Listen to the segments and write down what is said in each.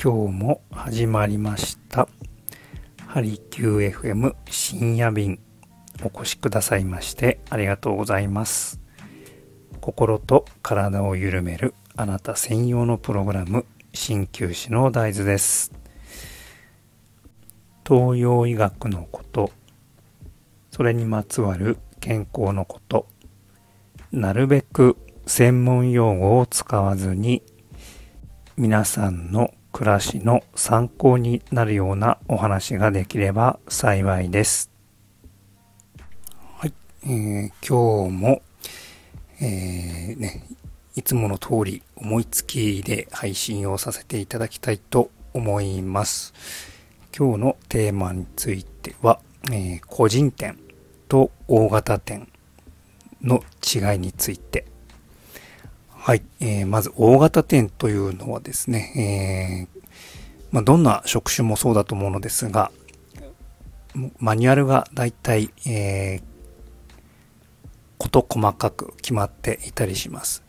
今日も始まりました。ハリキュー FM 深夜便お越しくださいましてありがとうございます。心と体を緩めるあなた専用のプログラム鍼灸師の大豆です。東洋医学のことそれにまつわる健康のことなるべく専門用語を使わずに皆さんの暮らしの参考になるようなお話ができれば幸いです。はい、えー、今日も、えー、ね、いつもの通り思いつきで配信をさせていただきたいと思います。今日のテーマについては、えー、個人店と大型店の違いについてはい。えー、まず、大型店というのはですね、えー、まあ、どんな職種もそうだと思うのですが、マニュアルがだいたい、え、こと細かく決まっていたりします。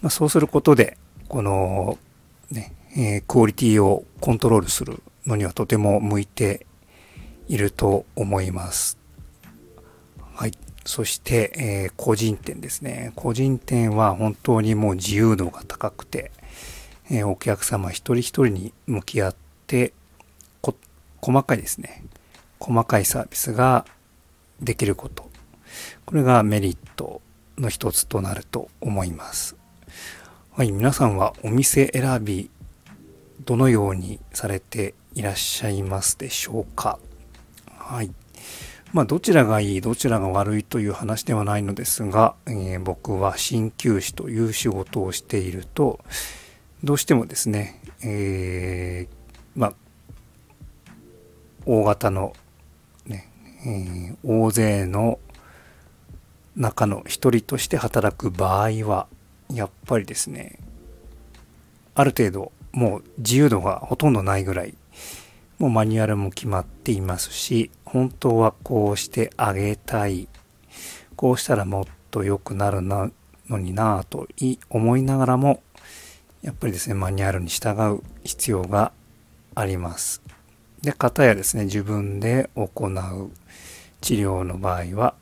まあ、そうすることで、この、ね、えー、クオリティをコントロールするのにはとても向いていると思います。そして、えー、個人店ですね。個人店は本当にもう自由度が高くて、えー、お客様一人一人に向き合って、細かいですね。細かいサービスができること。これがメリットの一つとなると思います。はい、皆さんはお店選び、どのようにされていらっしゃいますでしょうかはい。まあ、どちらがいい、どちらが悪いという話ではないのですが、えー、僕は鍼灸師という仕事をしていると、どうしてもですね、えー、まあ、大型の、ね、えー、大勢の中の一人として働く場合は、やっぱりですね、ある程度、もう自由度がほとんどないぐらいもうマニュアルも決まっていますし、本当はこうしてあげたい。こうしたらもっと良くなるなのになぁと思いながらも、やっぱりですね、マニュアルに従う必要があります。で、方やですね、自分で行う治療の場合は、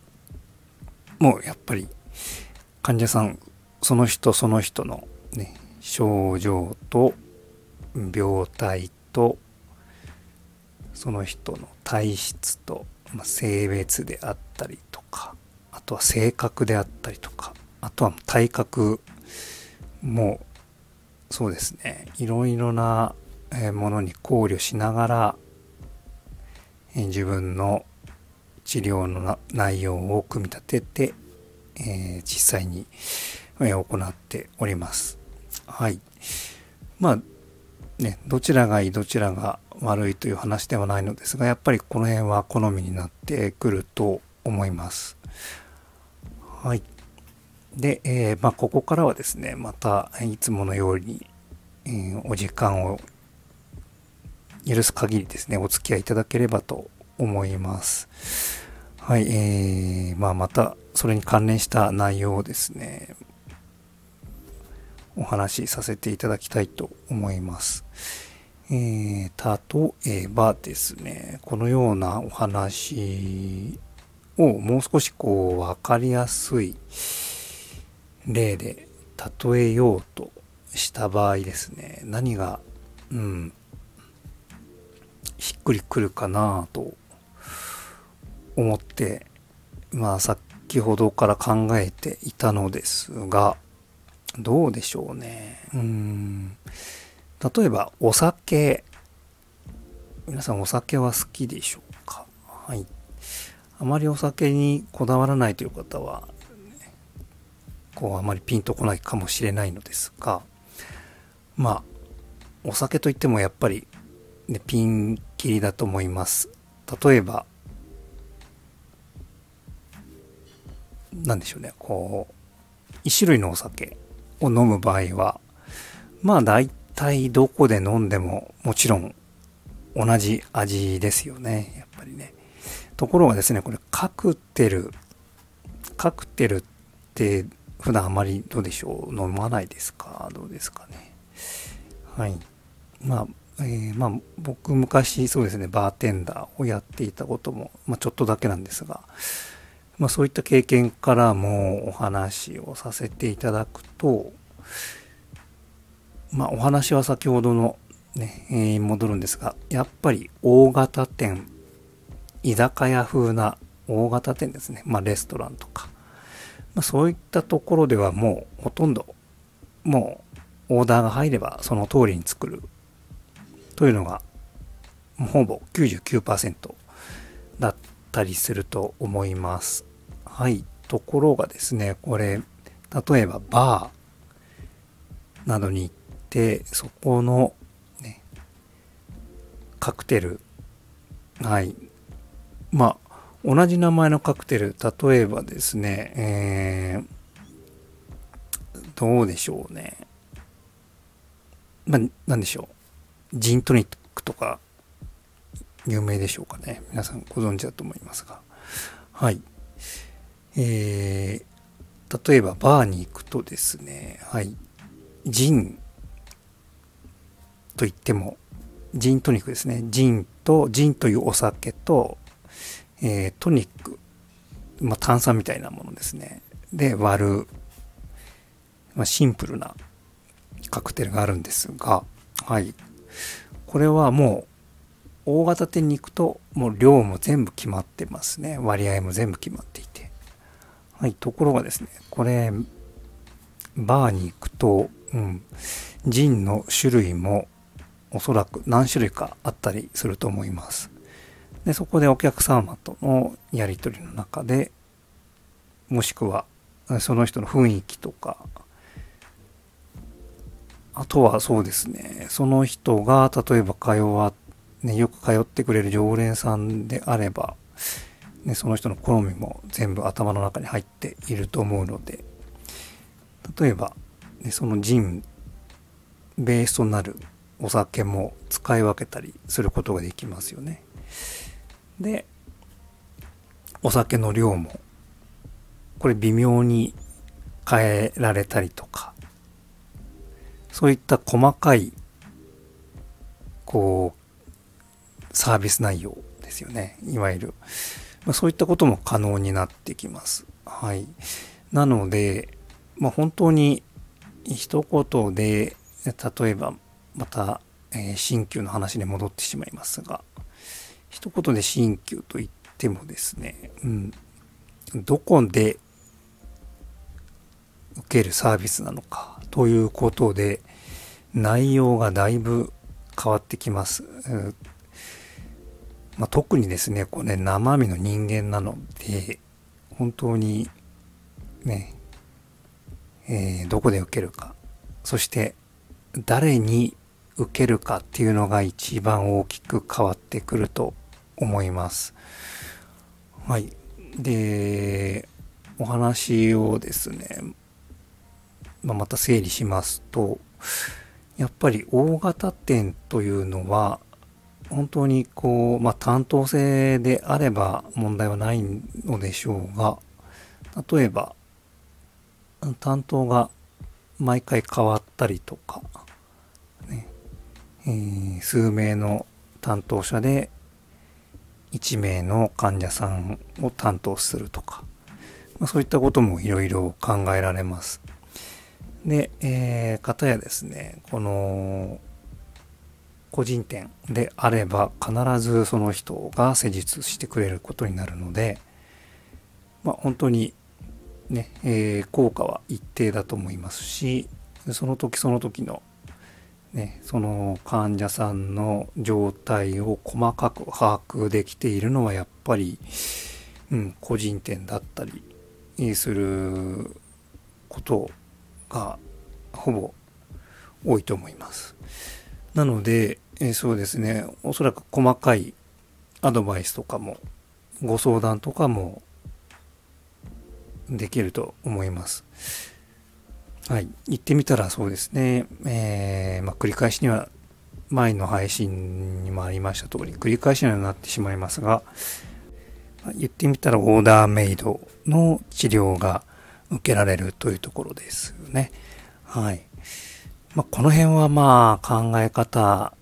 もうやっぱり患者さん、その人その人のね、症状と病態とその人の体質と、まあ、性別であったりとかあとは性格であったりとかあとは体格もそうですねいろいろなものに考慮しながら自分の治療の内容を組み立てて、えー、実際に行っております。はい。まあね、どちらがいいどちらが悪いという話ではないのですが、やっぱりこの辺は好みになってくると思います。はい。で、えー、まあ、ここからはですね、またいつものように、えー、お時間を許す限りですね、お付き合いいただければと思います。はい、えー、まあ、またそれに関連した内容をですね、お話しさせていただきたいと思います。えー、例えばですね、このようなお話をもう少しこう分かりやすい例で例えようとした場合ですね、何が、うん、しっくりくるかなと思って、まあ先ほどから考えていたのですが、どうでしょうね。うん。例えば、お酒。皆さんお酒は好きでしょうか？はい。あまりお酒にこだわらないという方は、こう、あまりピンとこないかもしれないのですが、まあ、お酒といってもやっぱり、ね、ピンキリだと思います。例えば、なんでしょうね、こう、一種類のお酒を飲む場合は、まあ大体どこで飲んでももちろん同じ味ですよね。やっぱりね。ところがですね、これカクテル、カクテルって普段あまりどうでしょう？飲まないですか？どうですかね？はい。まあ、えー、まあ僕昔そうですね、バーテンダーをやっていたことも、まあちょっとだけなんですが、まあそういった経験からもお話をさせていただくと、まあお話は先ほどのね、えー、戻るんですが、やっぱり大型店、居酒屋風な大型店ですね、まあレストランとか、まあ、そういったところではもうほとんどもうオーダーが入ればその通りに作るというのがほぼ99%だったりすると思います。はい。ところがですね、これ、例えばバーなどに行って、そこの、ね、カクテル、はい。まあ、同じ名前のカクテル、例えばですね、えー、どうでしょうね。まあ、なんでしょう。ジントニックとか、有名でしょうかね。皆さんご存知だと思いますが。はい。えー、例えばバーに行くとですね、はい。ジンと言っても、ジントニックですね。ジンと、ジンというお酒と、えー、トニック、まあ、炭酸みたいなものですね。で、割る、まあ、シンプルなカクテルがあるんですが、はい。これはもう、大型店に行くと、もう量も全部決まってますね。割合も全部決まっていて。はい。ところがですね、これ、バーに行くと、うん、ジンの種類もおそらく何種類かあったりすると思います。で、そこでお客様とのやり取りの中で、もしくはその人の雰囲気とか、あとはそうですね、その人が例えば通わ、ね、よく通ってくれる常連さんであれば、ね、その人の好みも全部頭の中に入っていると思うので、例えば、ね、そのジン、ベースとなるお酒も使い分けたりすることができますよね。で、お酒の量も、これ微妙に変えられたりとか、そういった細かい、こう、サービス内容ですよね。いわゆる。まあ、そういったことも可能になってきます。はい。なので、まあ、本当に一言で、例えばまた、えー、新旧の話に戻ってしまいますが、一言で新旧と言ってもですね、うん、どこで受けるサービスなのかということで内容がだいぶ変わってきます。まあ、特にですね、こうね、生身の人間なので、本当にね、えー、どこで受けるか、そして誰に受けるかっていうのが一番大きく変わってくると思います。はい。で、お話をですね、まあ、また整理しますと、やっぱり大型店というのは、本当にこう、まあ、担当性であれば問題はないのでしょうが、例えば、担当が毎回変わったりとか、ね、えー、数名の担当者で1名の患者さんを担当するとか、まあ、そういったこともいろいろ考えられます。で、えー、方やですね、この、個人店であれば必ずその人が施術してくれることになるので、まあ、本当にね、えー、効果は一定だと思いますし、その時その時のね、その患者さんの状態を細かく把握できているのはやっぱり、うん、個人店だったりすることがほぼ多いと思います。なので、えそうですね、おそらく細かいアドバイスとかも、ご相談とかもできると思います。はい。言ってみたらそうですね。えー、まあ、繰り返しには、前の配信にもありました通り、繰り返しにはなってしまいますが、言ってみたらオーダーメイドの治療が受けられるというところですよね。はい。まあ、この辺はまあ考え方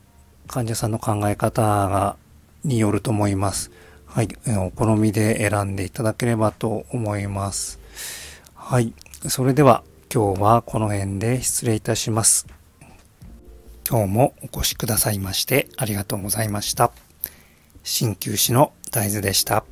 患者さんの考え方が、によると思います。はい。お好みで選んでいただければと思います。はい。それでは今日はこの辺で失礼いたします。今日もお越しくださいましてありがとうございました。鍼灸師の大豆でした。